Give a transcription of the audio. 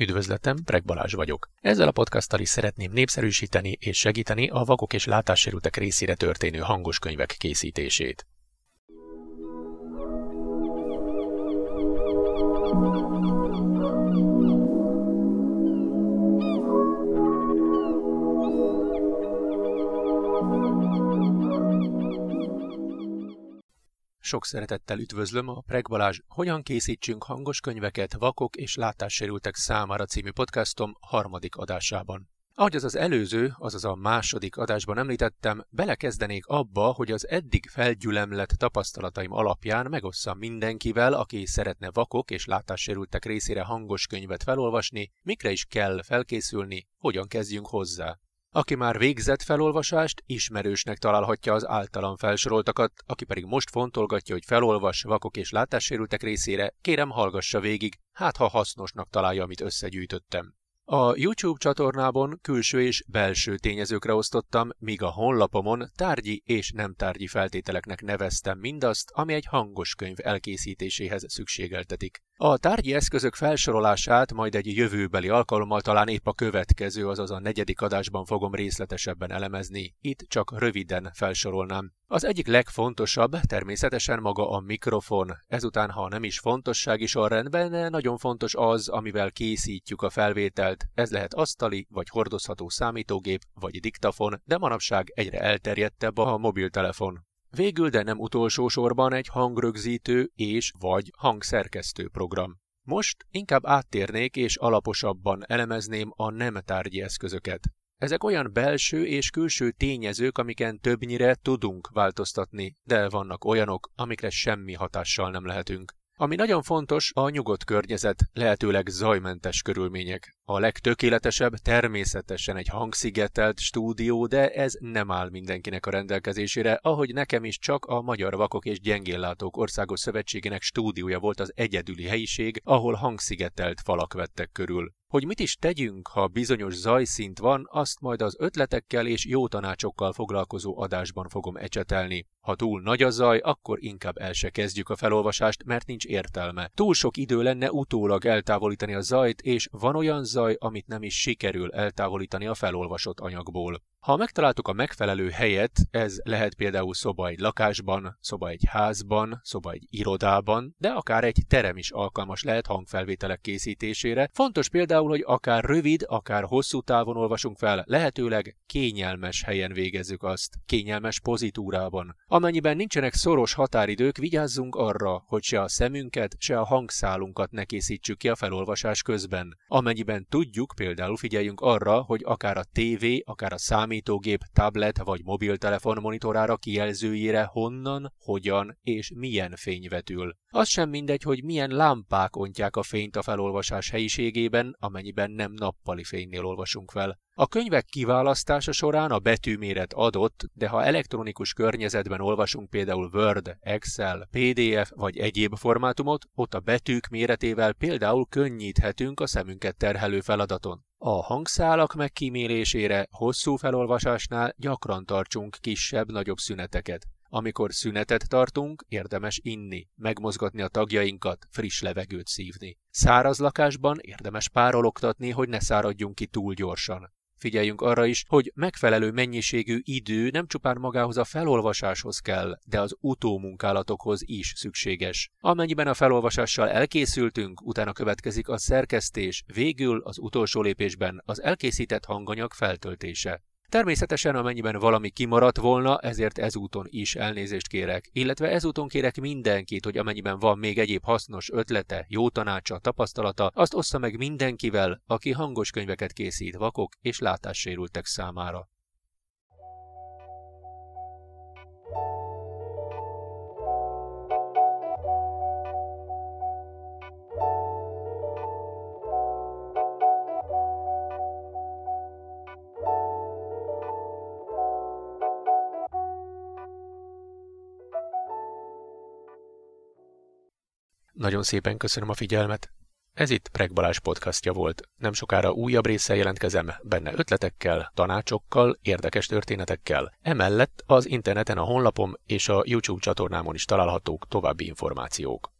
Üdvözletem, Preg Balázs vagyok. Ezzel a podcasttal is szeretném népszerűsíteni és segíteni a vakok és látássérültek részére történő hangos könyvek készítését. Sok szeretettel üdvözlöm a Preg Balázs Hogyan készítsünk hangos könyveket vakok és látássérültek számára című podcastom harmadik adásában. Ahogy az az előző, azaz a második adásban említettem, belekezdenék abba, hogy az eddig felgyülemlett tapasztalataim alapján megosszam mindenkivel, aki szeretne vakok és látássérültek részére hangos könyvet felolvasni, mikre is kell felkészülni, hogyan kezdjünk hozzá. Aki már végzett felolvasást, ismerősnek találhatja az általam felsoroltakat, aki pedig most fontolgatja, hogy felolvas vakok és látássérültek részére, kérem hallgassa végig, hát ha hasznosnak találja, amit összegyűjtöttem. A YouTube csatornában külső és belső tényezőkre osztottam, míg a honlapomon tárgyi és nem tárgyi feltételeknek neveztem mindazt, ami egy hangos könyv elkészítéséhez szükségeltetik. A tárgyi eszközök felsorolását majd egy jövőbeli alkalommal talán épp a következő, azaz a negyedik adásban fogom részletesebben elemezni. Itt csak röviden felsorolnám. Az egyik legfontosabb természetesen maga a mikrofon. Ezután, ha nem is fontossági sorrendben, nagyon fontos az, amivel készítjük a felvételt. Ez lehet asztali, vagy hordozható számítógép, vagy diktafon, de manapság egyre elterjedtebb a mobiltelefon. Végül, de nem utolsó sorban egy hangrögzítő és vagy hangszerkesztő program. Most inkább áttérnék és alaposabban elemezném a nem tárgyi eszközöket. Ezek olyan belső és külső tényezők, amiken többnyire tudunk változtatni, de vannak olyanok, amikre semmi hatással nem lehetünk. Ami nagyon fontos, a nyugodt környezet, lehetőleg zajmentes körülmények. A legtökéletesebb természetesen egy hangszigetelt stúdió, de ez nem áll mindenkinek a rendelkezésére, ahogy nekem is csak a Magyar Vakok és Gyengéllátók Országos Szövetségének stúdiója volt az egyedüli helyiség, ahol hangszigetelt falak vettek körül. Hogy mit is tegyünk, ha bizonyos zajszint van, azt majd az ötletekkel és jó tanácsokkal foglalkozó adásban fogom ecsetelni. Ha túl nagy a zaj, akkor inkább el se kezdjük a felolvasást, mert nincs értelme. Túl sok idő lenne utólag eltávolítani a zajt, és van olyan zaj, amit nem is sikerül eltávolítani a felolvasott anyagból. Ha megtaláltuk a megfelelő helyet, ez lehet például szoba egy lakásban, szoba egy házban, szoba egy irodában, de akár egy terem is alkalmas lehet hangfelvételek készítésére. Fontos például, hogy akár rövid, akár hosszú távon olvasunk fel, lehetőleg kényelmes helyen végezzük azt, kényelmes pozitúrában. Amennyiben nincsenek szoros határidők, vigyázzunk arra, hogy se a szemünket, se a hangszálunkat ne készítsük ki a felolvasás közben. Amennyiben tudjuk, például figyeljünk arra, hogy akár a tévé, akár a számítógép, számítógép, tablet vagy mobiltelefon monitorára kijelzőjére honnan, hogyan és milyen fény vetül. Az sem mindegy, hogy milyen lámpák ontják a fényt a felolvasás helyiségében, amennyiben nem nappali fénynél olvasunk fel. A könyvek kiválasztása során a betűméret adott, de ha elektronikus környezetben olvasunk például Word, Excel, PDF vagy egyéb formátumot, ott a betűk méretével például könnyíthetünk a szemünket terhelő feladaton. A hangszálak megkímélésére hosszú felolvasásnál gyakran tartsunk kisebb-nagyobb szüneteket. Amikor szünetet tartunk, érdemes inni, megmozgatni a tagjainkat, friss levegőt szívni. Száraz lakásban érdemes párologtatni, hogy ne száradjunk ki túl gyorsan. Figyeljünk arra is, hogy megfelelő mennyiségű idő nem csupán magához a felolvasáshoz kell, de az utómunkálatokhoz is szükséges. Amennyiben a felolvasással elkészültünk, utána következik a szerkesztés, végül az utolsó lépésben az elkészített hanganyag feltöltése. Természetesen amennyiben valami kimaradt volna, ezért ezúton is elnézést kérek, illetve ezúton kérek mindenkit, hogy amennyiben van még egyéb hasznos ötlete, jó tanácsa, tapasztalata, azt ossza meg mindenkivel, aki hangos könyveket készít vakok és látássérültek számára. Nagyon szépen köszönöm a figyelmet. Ez itt Preg Balázs podcastja volt. Nem sokára újabb résszel jelentkezem, benne ötletekkel, tanácsokkal, érdekes történetekkel. Emellett az interneten a honlapom és a YouTube csatornámon is találhatók további információk.